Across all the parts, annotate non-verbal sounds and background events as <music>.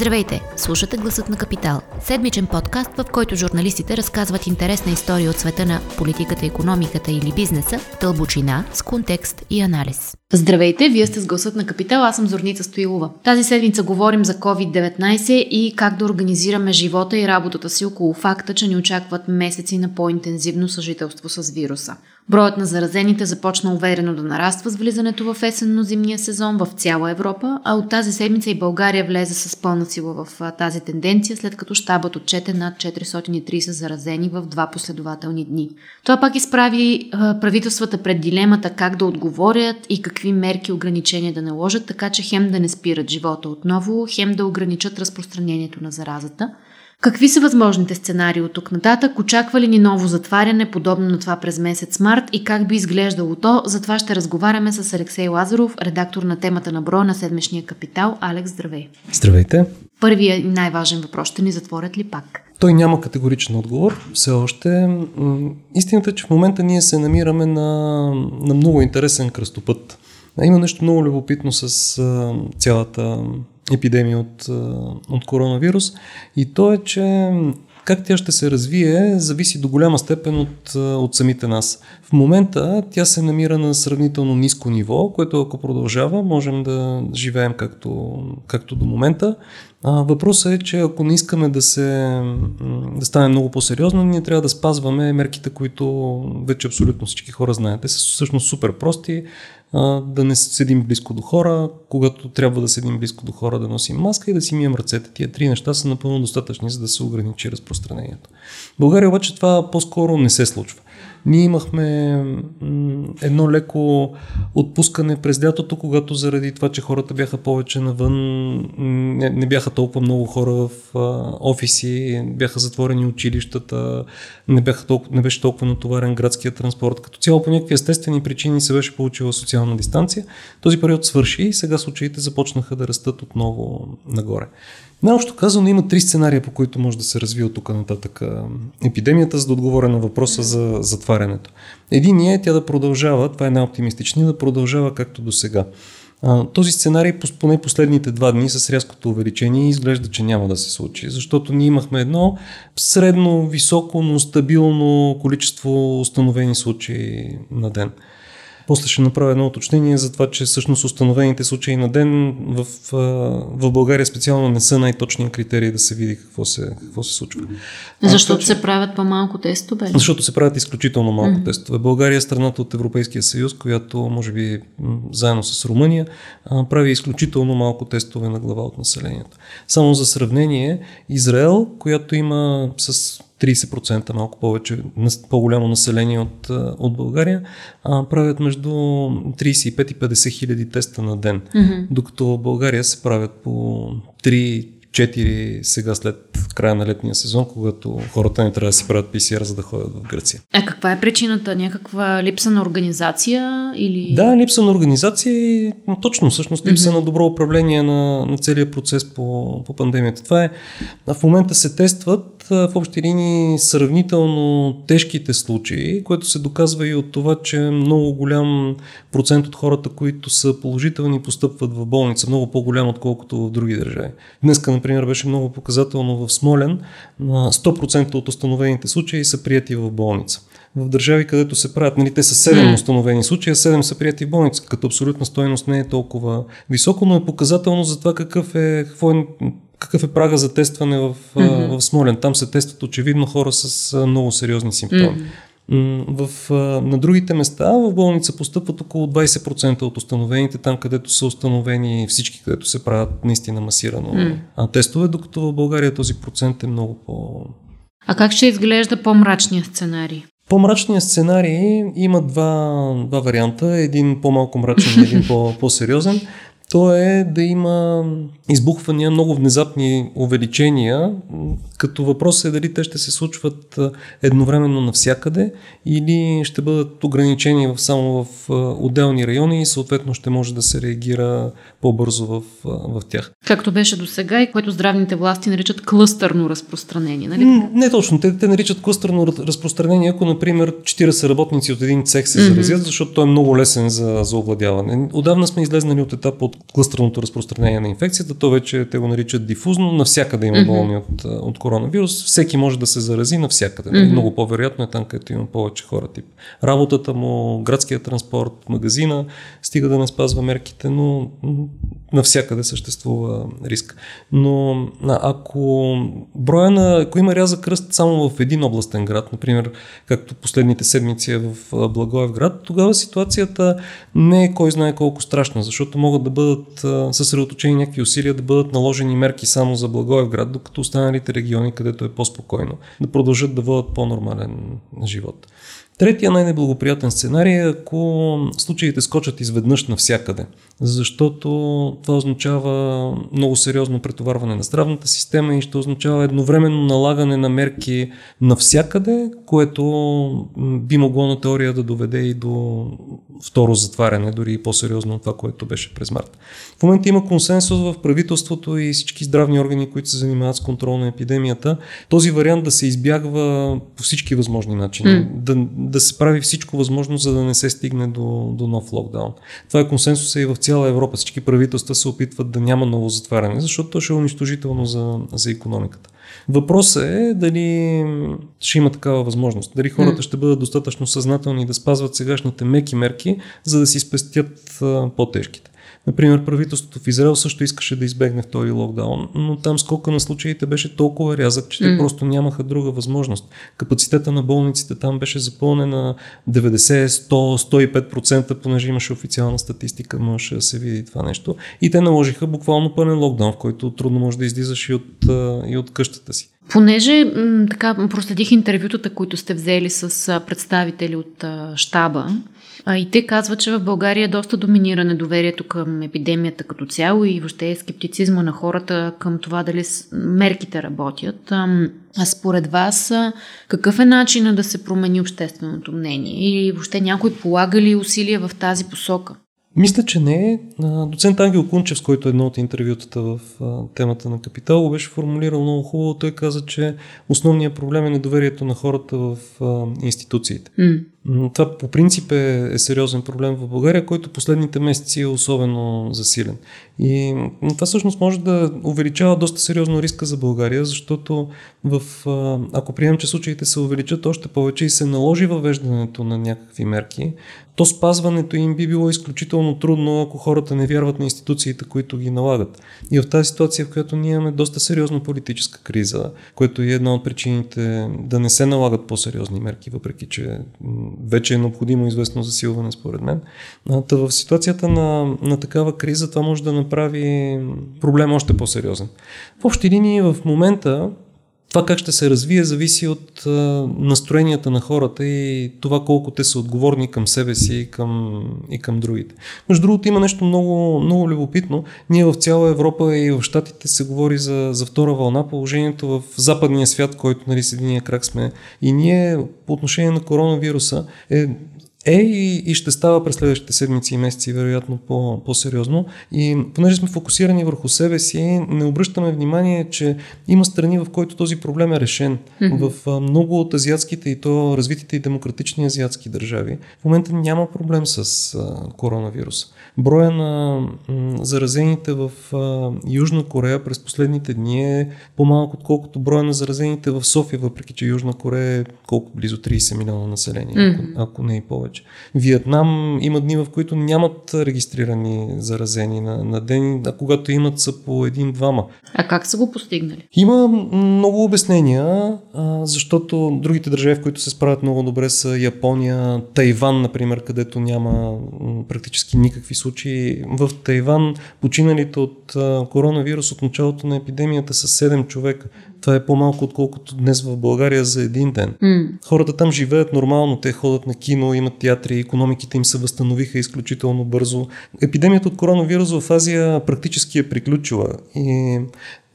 Здравейте! Слушате Гласът на Капитал. Седмичен подкаст, в който журналистите разказват интересна история от света на политиката, економиката или бизнеса, дълбочина, с контекст и анализ. Здравейте, вие сте с Гласът на Капитал, аз съм Зорница Стоилова. Тази седмица говорим за COVID-19 и как да организираме живота и работата си около факта, че ни очакват месеци на по-интензивно съжителство с вируса. Броят на заразените започна уверено да нараства с влизането в есенно-зимния сезон в цяла Европа, а от тази седмица и България влезе с пълна сила в тази тенденция, след като щабът отчете над 430 заразени в два последователни дни. Това пак изправи правителствата пред дилемата как да отговорят и какви мерки ограничения да наложат, така че хем да не спират живота отново, хем да ограничат разпространението на заразата – Какви са възможните сценарии от тук нататък? Очаква ли ни ново затваряне, подобно на това през месец март и как би изглеждало то? За това ще разговаряме с Алексей Лазаров, редактор на темата на броя на седмичния капитал. Алекс, здравей! Здравейте! Първият и най-важен въпрос ще ни затворят ли пак? Той няма категоричен отговор все още. Истината е, че в момента ние се намираме на, на много интересен кръстопът. Има нещо много любопитно с цялата епидемия от, от коронавирус. И то е, че как тя ще се развие, зависи до голяма степен от, от самите нас. В момента тя се намира на сравнително ниско ниво, което ако продължава, можем да живеем както, както до момента. Въпросът е, че ако не искаме да, се, да стане много по-сериозно, ние трябва да спазваме мерките, които вече абсолютно всички хора знаят. Те са всъщност супер прости да не седим близко до хора, когато трябва да седим близко до хора, да носим маска и да си мием ръцете. Тия три неща са напълно достатъчни, за да се ограничи разпространението. В България обаче това по-скоро не се случва. Ние имахме едно леко отпускане през лятото, когато заради това, че хората бяха повече навън, не, не бяха толкова много хора в офиси, бяха затворени училищата, не, бяха толкова, не беше толкова натоварен градския транспорт. Като цяло по някакви естествени причини се беше получила социална дистанция. Този период свърши и сега случаите започнаха да растат отново нагоре. Най-общо казано има три сценария, по които може да се развие от тук нататък епидемията, за да отговоря на въпроса за затварянето. Един е тя да продължава, това е най-оптимистичният, да продължава както до сега. Този сценарий, поне последните два дни с рязкото увеличение, изглежда, че няма да се случи, защото ние имахме едно средно, високо, но стабилно количество установени случаи на ден. После ще направя едно уточнение за това, че всъщност установените случаи на ден в, в България специално не са най-точния критерий да се види какво се, какво се случва. Защото а, се правят по-малко тестове? Защото се правят изключително малко mm-hmm. тестове. България е страната от Европейския съюз, която може би заедно с Румъния прави изключително малко тестове на глава от населението. Само за сравнение, Израел, която има с 30% малко повече, по-голямо население от, от България, а, правят между 35 и 50 хиляди теста на ден. Mm-hmm. Докато в България се правят по 3 4 сега след края на летния сезон, когато хората не трябва да си правят PCR, за да ходят в Гърция. А каква е причината? Някаква липса на организация? Или... Да, липса на организация и точно всъщност липса mm-hmm. на добро управление на, на целия процес по, по пандемията. Това е, в момента се тестват в общи линии сравнително тежките случаи, което се доказва и от това, че много голям процент от хората, които са положителни, постъпват в болница, много по-голям, отколкото в други държави. Днеска, например, беше много показателно в Смолен, 100% от установените случаи са прияти в болница в държави, където се правят, нали, те са 7 установени случаи, а 7 са прияти в болница, като абсолютна стоеност не е толкова високо, но е показателно за това какъв е, какво е какъв е прага за тестване в, mm-hmm. в Смолен. Там се тестват очевидно хора с много сериозни симптоми. Mm-hmm. В, на другите места в болница постъпват около 20% от установените, там където са установени всички, където се правят наистина масирано mm. тестове, докато в България този процент е много по... А как ще изглежда по-мрачния сценарий? По-мрачният сценарий има два, два варианта. Един по-малко мрачен един <laughs> по- по-сериозен то е да има избухвания, много внезапни увеличения, като въпросът е дали те ще се случват едновременно навсякъде или ще бъдат ограничени само в отделни райони и съответно ще може да се реагира по-бързо в, в тях. Както беше до сега и което здравните власти наричат клъстърно разпространение, нали? Не точно. Те, те наричат клъстърно разпространение, ако, например, 40 работници от един цех се заразят, mm-hmm. защото той е много лесен за, за овладяване. Отдавна сме излезнали от етапа от клъстърното разпространение на инфекцията, то вече те го наричат дифузно, навсякъде има болни от, от коронавирус, всеки може да се зарази навсякъде. Mm-hmm. Много по-вероятно е там, където има повече хора. Тип. Работата му, градския транспорт, магазина, стига да не спазва мерките, но навсякъде съществува риск. Но ако броя на, ако има ряза кръст само в един областен град, например, както последните седмици е в Благоевград, тогава ситуацията не е кой знае колко страшна, защото могат да бъдат съсредоточени някакви усилия да бъдат наложени мерки само за Благоевград, докато останалите региони, където е по-спокойно, да продължат да водят по-нормален живот. Третия най-неблагоприятен сценарий е ако случаите скочат изведнъж навсякъде, защото това означава много сериозно претоварване на здравната система и ще означава едновременно налагане на мерки навсякъде, което би могло на теория да доведе и до второ затваряне, дори и по-сериозно от това, което беше през март. В момента има консенсус в правителството и всички здравни органи, които се занимават с контрол на епидемията, този вариант да се избягва по всички възможни начини. Mm. Да, да се прави всичко възможно, за да не се стигне до, до нов локдаун. Това е консенсуса и в цяла Европа. Всички правителства се опитват да няма ново затваряне, защото то ще е унищожително за, за економиката. Въпросът е дали ще има такава възможност. Дали хората ще бъдат достатъчно съзнателни да спазват сегашните меки мерки, за да си спестят по-тежките. Например, правителството в Израел също искаше да избегне втори локдаун, но там скока на случаите беше толкова рязък, че те mm. просто нямаха друга възможност. Капацитета на болниците там беше запълнен на 90, 100, 105%, понеже имаше официална статистика, можеше да се види това нещо. И те наложиха буквално пълен локдаун, в който трудно може да излизаш и от, и от къщата си. Понеже м- така проследих интервютата, които сте взели с представители от а, щаба, а, и те казват, че в България е доста доминира недоверието към епидемията като цяло и въобще е скептицизма на хората към това дали мерките работят. А, според вас, какъв е начинът да се промени общественото мнение? Или въобще някой полага ли усилия в тази посока? Мисля, че не. Доцент Ангел Кунчев, с който едно от интервютата в темата на Капитал, беше формулирал много хубаво. Той каза, че основният проблем е недоверието на хората в институциите. Mm. Това по принцип е, е сериозен проблем в България, който последните месеци е особено засилен. И това всъщност може да увеличава доста сериозно риска за България, защото в, ако приемем, че случаите се увеличат още повече и се наложи въвеждането на някакви мерки, то спазването им би било изключително трудно, ако хората не вярват на институциите, които ги налагат. И в тази ситуация, в която ние имаме доста сериозна политическа криза, което е една от причините да не се налагат по-сериозни мерки, въпреки че вече е необходимо известно засилване, според мен. Та в ситуацията на, на такава криза това може да направи проблем още по-сериозен. В общи линии в момента това как ще се развие зависи от настроенията на хората и това колко те са отговорни към себе си и към, и към другите. Между другото има нещо много, много любопитно. Ние в цяла Европа и в Штатите се говори за, за втора вълна. Положението в западния свят, който нали, с единия крак сме и ние по отношение на коронавируса е е и, и ще става през следващите седмици и месеци, вероятно по, по-сериозно. И понеже сме фокусирани върху себе си, не обръщаме внимание, че има страни, в които този проблем е решен. Mm-hmm. В а, много от азиатските и то развитите и демократични азиатски държави в момента няма проблем с а, коронавирус. Броя на м, заразените в а, Южна Корея през последните дни е по-малко, отколкото броя на заразените в София, въпреки че Южна Корея е колко близо 30 милиона население, mm-hmm. ако, ако не и повече повече. Виетнам има дни, в които нямат регистрирани заразени на, на ден, а когато имат са по един-двама. А как са го постигнали? Има много обяснения, защото другите държави, в които се справят много добре са Япония, Тайван, например, където няма практически никакви случаи. В Тайван починалите от коронавирус от началото на епидемията са 7 човека. Това е по-малко отколкото днес в България за един ден. Mm. Хората там живеят нормално, те ходят на кино, имат театри, економиките им се възстановиха изключително бързо. Епидемията от коронавирус в Азия практически е приключила и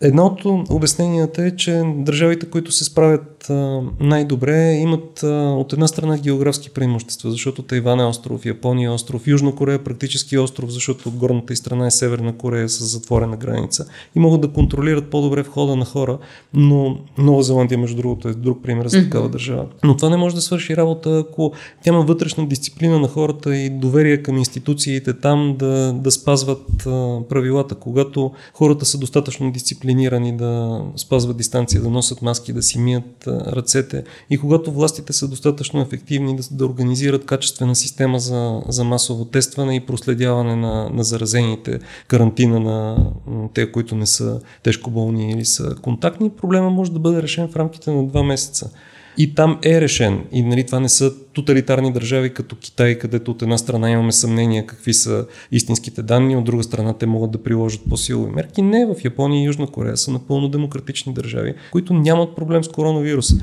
Една от обясненията е, че държавите, които се справят най-добре, имат от една страна географски преимущества, защото Тайван е остров, Япония е остров, Южна Корея е практически остров, защото горната и страна е Северна Корея с затворена граница и могат да контролират по-добре входа на хора, но Нова Зеландия, между другото, е друг пример за такава mm-hmm. държава. Но това не може да свърши работа, ако тя има вътрешна дисциплина на хората и доверие към институциите там да, да спазват правилата. Когато хората са достатъчно дисциплинирани да спазват дистанция, да носят маски, да си мият ръцете и когато властите са достатъчно ефективни да, да организират качествена система за, за масово тестване и проследяване на, на заразените, карантина на те, които не са тежко болни или са контактни, проблема може да бъде решен в рамките на два месеца. И там е решен. И нали, това не са тоталитарни държави като Китай, където от една страна имаме съмнение какви са истинските данни, от друга страна те могат да приложат по-силови мерки. Не, в Япония и Южна Корея са напълно демократични държави, които нямат проблем с коронавируса.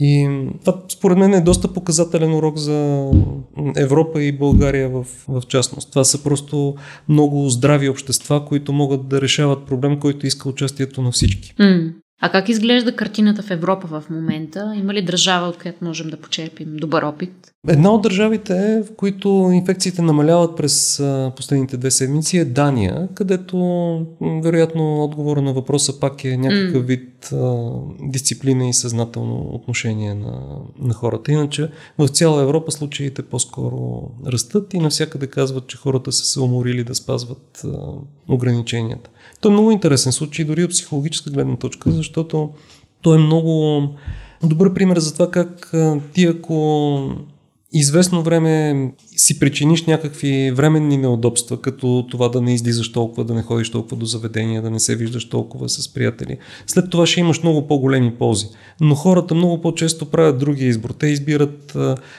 И това според мен е доста показателен урок за Европа и България в, в частност. Това са просто много здрави общества, които могат да решават проблем, който иска участието на всички. Mm. А как изглежда картината в Европа в момента? Има ли държава, от която можем да почерпим добър опит? Една от държавите, в които инфекциите намаляват през последните две седмици е Дания, където вероятно отговора на въпроса пак е някакъв вид а, дисциплина и съзнателно отношение на, на хората. Иначе в цяла Европа случаите по-скоро растат и навсякъде казват, че хората са се уморили да спазват а, ограниченията. То е много интересен случай, дори от психологическа гледна точка, защото той е много добър пример за това как ти ако известно време си причиниш някакви временни неудобства, като това да не излизаш толкова, да не ходиш толкова до заведения, да не се виждаш толкова с приятели. След това ще имаш много по-големи ползи. Но хората много по-често правят другия избор. Те избират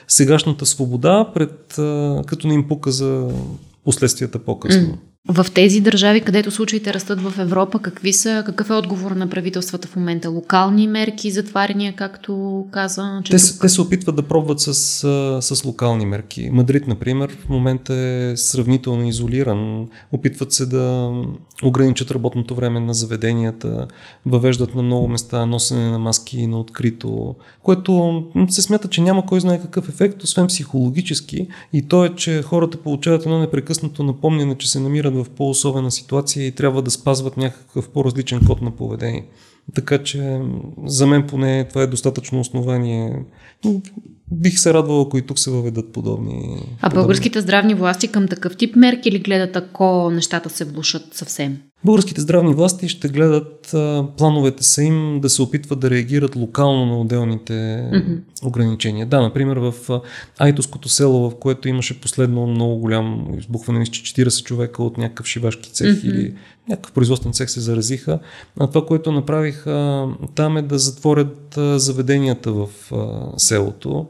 сегашната свобода, пред, като не им пука за последствията по-късно. Mm. В тези държави, където случаите растат в Европа, какви са, какъв е отговор на правителствата в момента? Локални мерки, затваряния, както каза? Че те, тук... те се опитват да пробват с, с локални мерки. Мадрид, например, в момента е сравнително изолиран. Опитват се да ограничат работното време на заведенията, въвеждат на много места носене на маски на открито, което се смята, че няма кой знае какъв ефект, освен психологически. И то е, че хората получават едно непрекъснато напомняне, че се намират в по-особена ситуация и трябва да спазват някакъв по-различен код на поведение. Така че за мен поне това е достатъчно основание. Бих се радвал, ако и тук се въведат подобни. А българските здравни власти към такъв тип мерки или гледат, ако нещата се влушат съвсем? Българските здравни власти ще гледат а, плановете са им да се опитват да реагират локално на отделните mm-hmm. ограничения. Да, например в Айтоското село, в което имаше последно много голям избухване, че 40 човека от някакъв шивашки цех mm-hmm. или някакъв производствен цех се заразиха. А това, което направиха там е да затворят заведенията в а, селото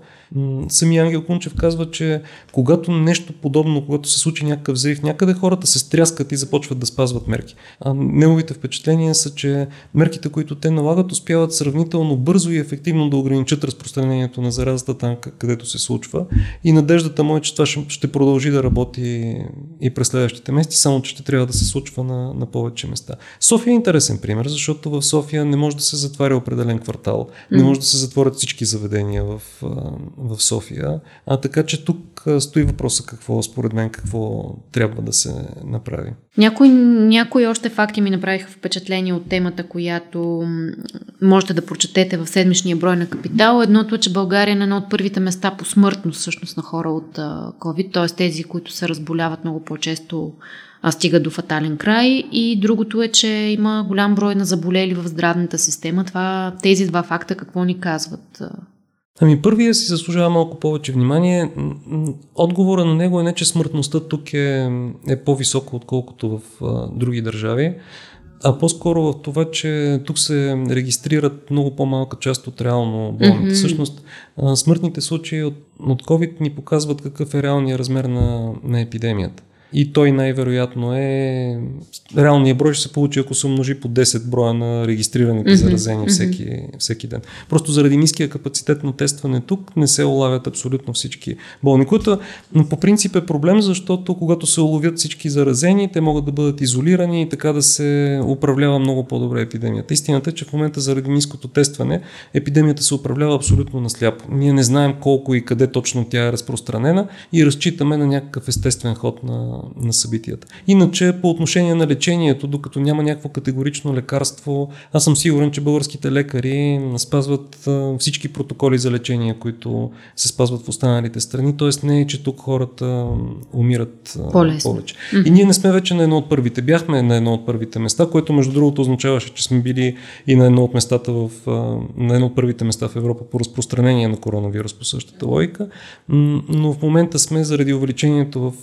Самия Ангел Кунчев казва, че когато нещо подобно, когато се случи някакъв взрив, някъде хората се стряскат и започват да спазват мерки. А неговите впечатления са, че мерките, които те налагат, успяват сравнително бързо и ефективно да ограничат разпространението на заразата там, където се случва. И надеждата му е, че това ще продължи да работи и през следващите месеци, само че ще трябва да се случва на, на повече места. София е интересен пример, защото в София не може да се затваря определен квартал, не може да се затворят всички заведения в, в София. А така че тук стои въпроса какво, според мен, какво трябва да се направи. Някои, някои още факти ми направиха впечатление от темата, която можете да прочетете в седмичния брой на Капитал. Едното е, че България е на едно от първите места по смъртност всъщност на хора от COVID, т.е. тези, които се разболяват много по-често а стига до фатален край. И другото е, че има голям брой на заболели в здравната система. Това, тези два факта какво ни казват? Ами първия си заслужава малко повече внимание. Отговора на него е не, че смъртността тук е, е по-висока, отколкото в а, други държави, а по-скоро в това, че тук се регистрират много по-малка част от реално болните. Mm-hmm. Всъщност, а, смъртните случаи от, от COVID ни показват какъв е реалният размер на, на епидемията. И той най-вероятно е... Реалният брой ще се получи, ако се умножи по 10 броя на регистрираните mm-hmm. заразени всеки, всеки ден. Просто заради ниския капацитет на тестване тук не се улавят абсолютно всички болни, което по принцип е проблем, защото когато се уловят всички заразени, те могат да бъдат изолирани и така да се управлява много по-добре епидемията. Истината е, че в момента заради ниското тестване епидемията се управлява абсолютно насляпо. Ние не знаем колко и къде точно тя е разпространена и разчитаме на някакъв естествен ход на, на събитията. Иначе по отношение на лечението, докато няма някакво категорично лекарство, аз съм сигурен, че българските лекари спазват всички протоколи за лечение, които се спазват в останалите страни. Тоест не е, че тук хората умират По-лесно. повече. Mm-hmm. И ние не сме вече на едно от първите. Бяхме на едно от първите места, което между другото означаваше, че сме били и на едно от местата в, на едно от първите места в Европа по разпространение на коронавирус по същата логика. Но в момента сме заради увеличението в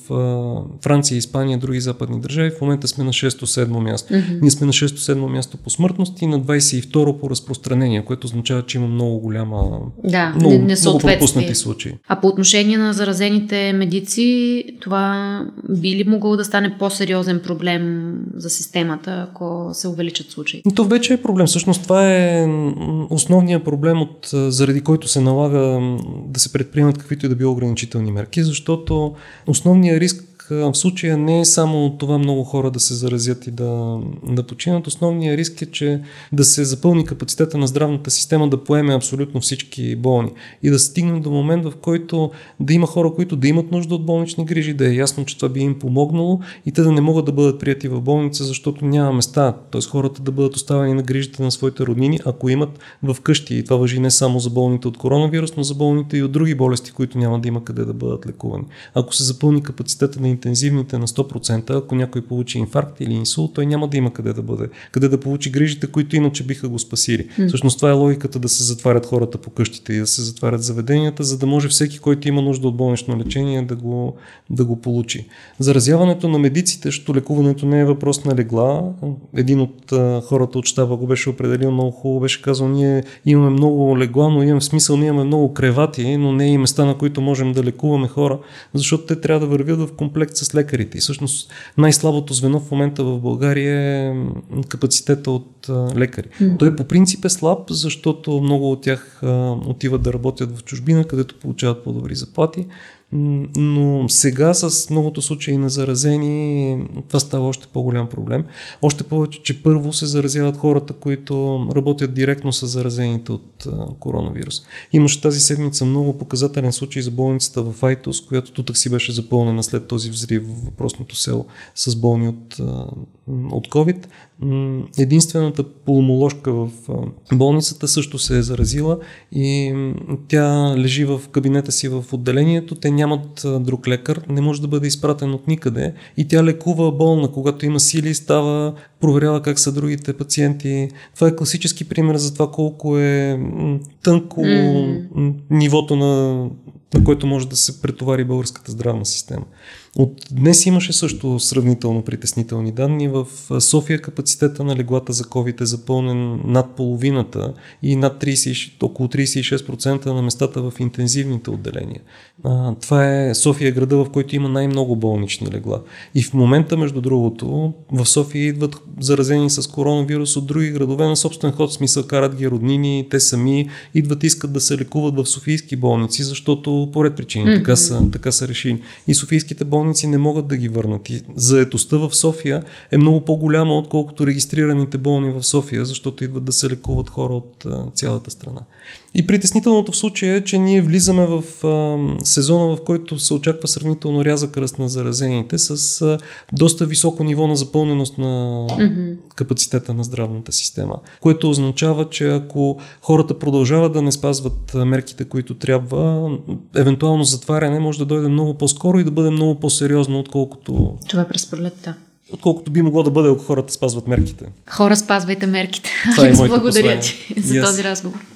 Франция, Испания, други западни държави, в момента сме на 6-7 място. Mm-hmm. Ние сме на 6-7 място по смъртност и на 22 по разпространение, което означава, че има много голяма. Да, много, много пропуснати случаи. А по отношение на заразените медици, това би ли могло да стане по-сериозен проблем за системата, ако се увеличат случаи? То вече е проблем. Всъщност това е основният проблем, от, заради който се налага да се предприемат каквито и да било ограничителни мерки, защото основният риск в случая не е само това много хора да се заразят и да, да починат. Основният риск е, че да се запълни капацитета на здравната система да поеме абсолютно всички болни и да стигне до момент, в който да има хора, които да имат нужда от болнични грижи, да е ясно, че това би им помогнало и те да не могат да бъдат прияти в болница, защото няма места. Т.е. хората да бъдат оставени на грижите на своите роднини, ако имат в къщи. И това въжи не само за болните от коронавирус, но за болните и от други болести, които няма да има къде да бъдат лекувани. Ако се запълни капацитета на интензивните на 100%, ако някой получи инфаркт или инсулт, той няма да има къде да бъде, къде да получи грижите, които иначе биха го спасили. Mm. Всъщност това е логиката да се затварят хората по къщите и да се затварят заведенията, за да може всеки, който има нужда от болнично лечение, да го, да го получи. Заразяването на медиците, защото лекуването не е въпрос на легла. Един от а, хората от щаба го беше определил много хубаво, беше казал, ние имаме много легла, но имаме смисъл, ние имаме много кревати, но не и места, на които можем да лекуваме хора, защото те трябва да вървят в комплект с лекарите. И всъщност най-слабото звено в момента в България е капацитета от лекари. Mm. Той по принцип е слаб, защото много от тях отиват да работят в чужбина, където получават по-добри заплати. Но сега с многото случаи на заразени, това става още по-голям проблем. Още повече, че първо се заразяват хората, които работят директно с заразените от коронавирус. Имаше тази седмица много показателен случай за болницата в Айтос, която тутък си беше запълнена след този взрив в въпросното село с болни от, от COVID. Единствената пулмоложка в болницата също се е заразила и тя лежи в кабинета си в отделението. Те нямат друг лекар, не може да бъде изпратен от никъде и тя лекува болна. Когато има сили, става, проверява как са другите пациенти. Това е класически пример за това колко е тънко mm. нивото на, на което може да се претовари българската здравна система. От днес имаше също сравнително притеснителни данни. В София капацитета на леглата за COVID е запълнен над половината и над 30, около 36% на местата в интензивните отделения. А, това е София града, в който има най-много болнични легла. И в момента, между другото, в София идват заразени с коронавирус от други градове на собствен ход, смисъл карат ги роднини, те сами идват, искат да се лекуват в софийски болници, защото по ред причини mm-hmm. така, са, така са решили. И софийските болници болници не могат да ги върнат. И заетостта в София е много по-голяма, отколкото регистрираните болни в София, защото идват да се лекуват хора от цялата страна. И притеснителното в случая е, че ние влизаме в а, сезона, в който се очаква сравнително рязък ръст на заразените с а, доста високо ниво на запълненост на mm-hmm. капацитета на здравната система. Което означава, че ако хората продължават да не спазват мерките, които трябва, евентуално затваряне може да дойде много по-скоро и да бъде много по-сериозно, отколкото. Това е през пролетта отколкото би могло да бъде, ако хората спазват мерките. Хора, спазвайте мерките. Това е Благодаря ти за yes. този разговор.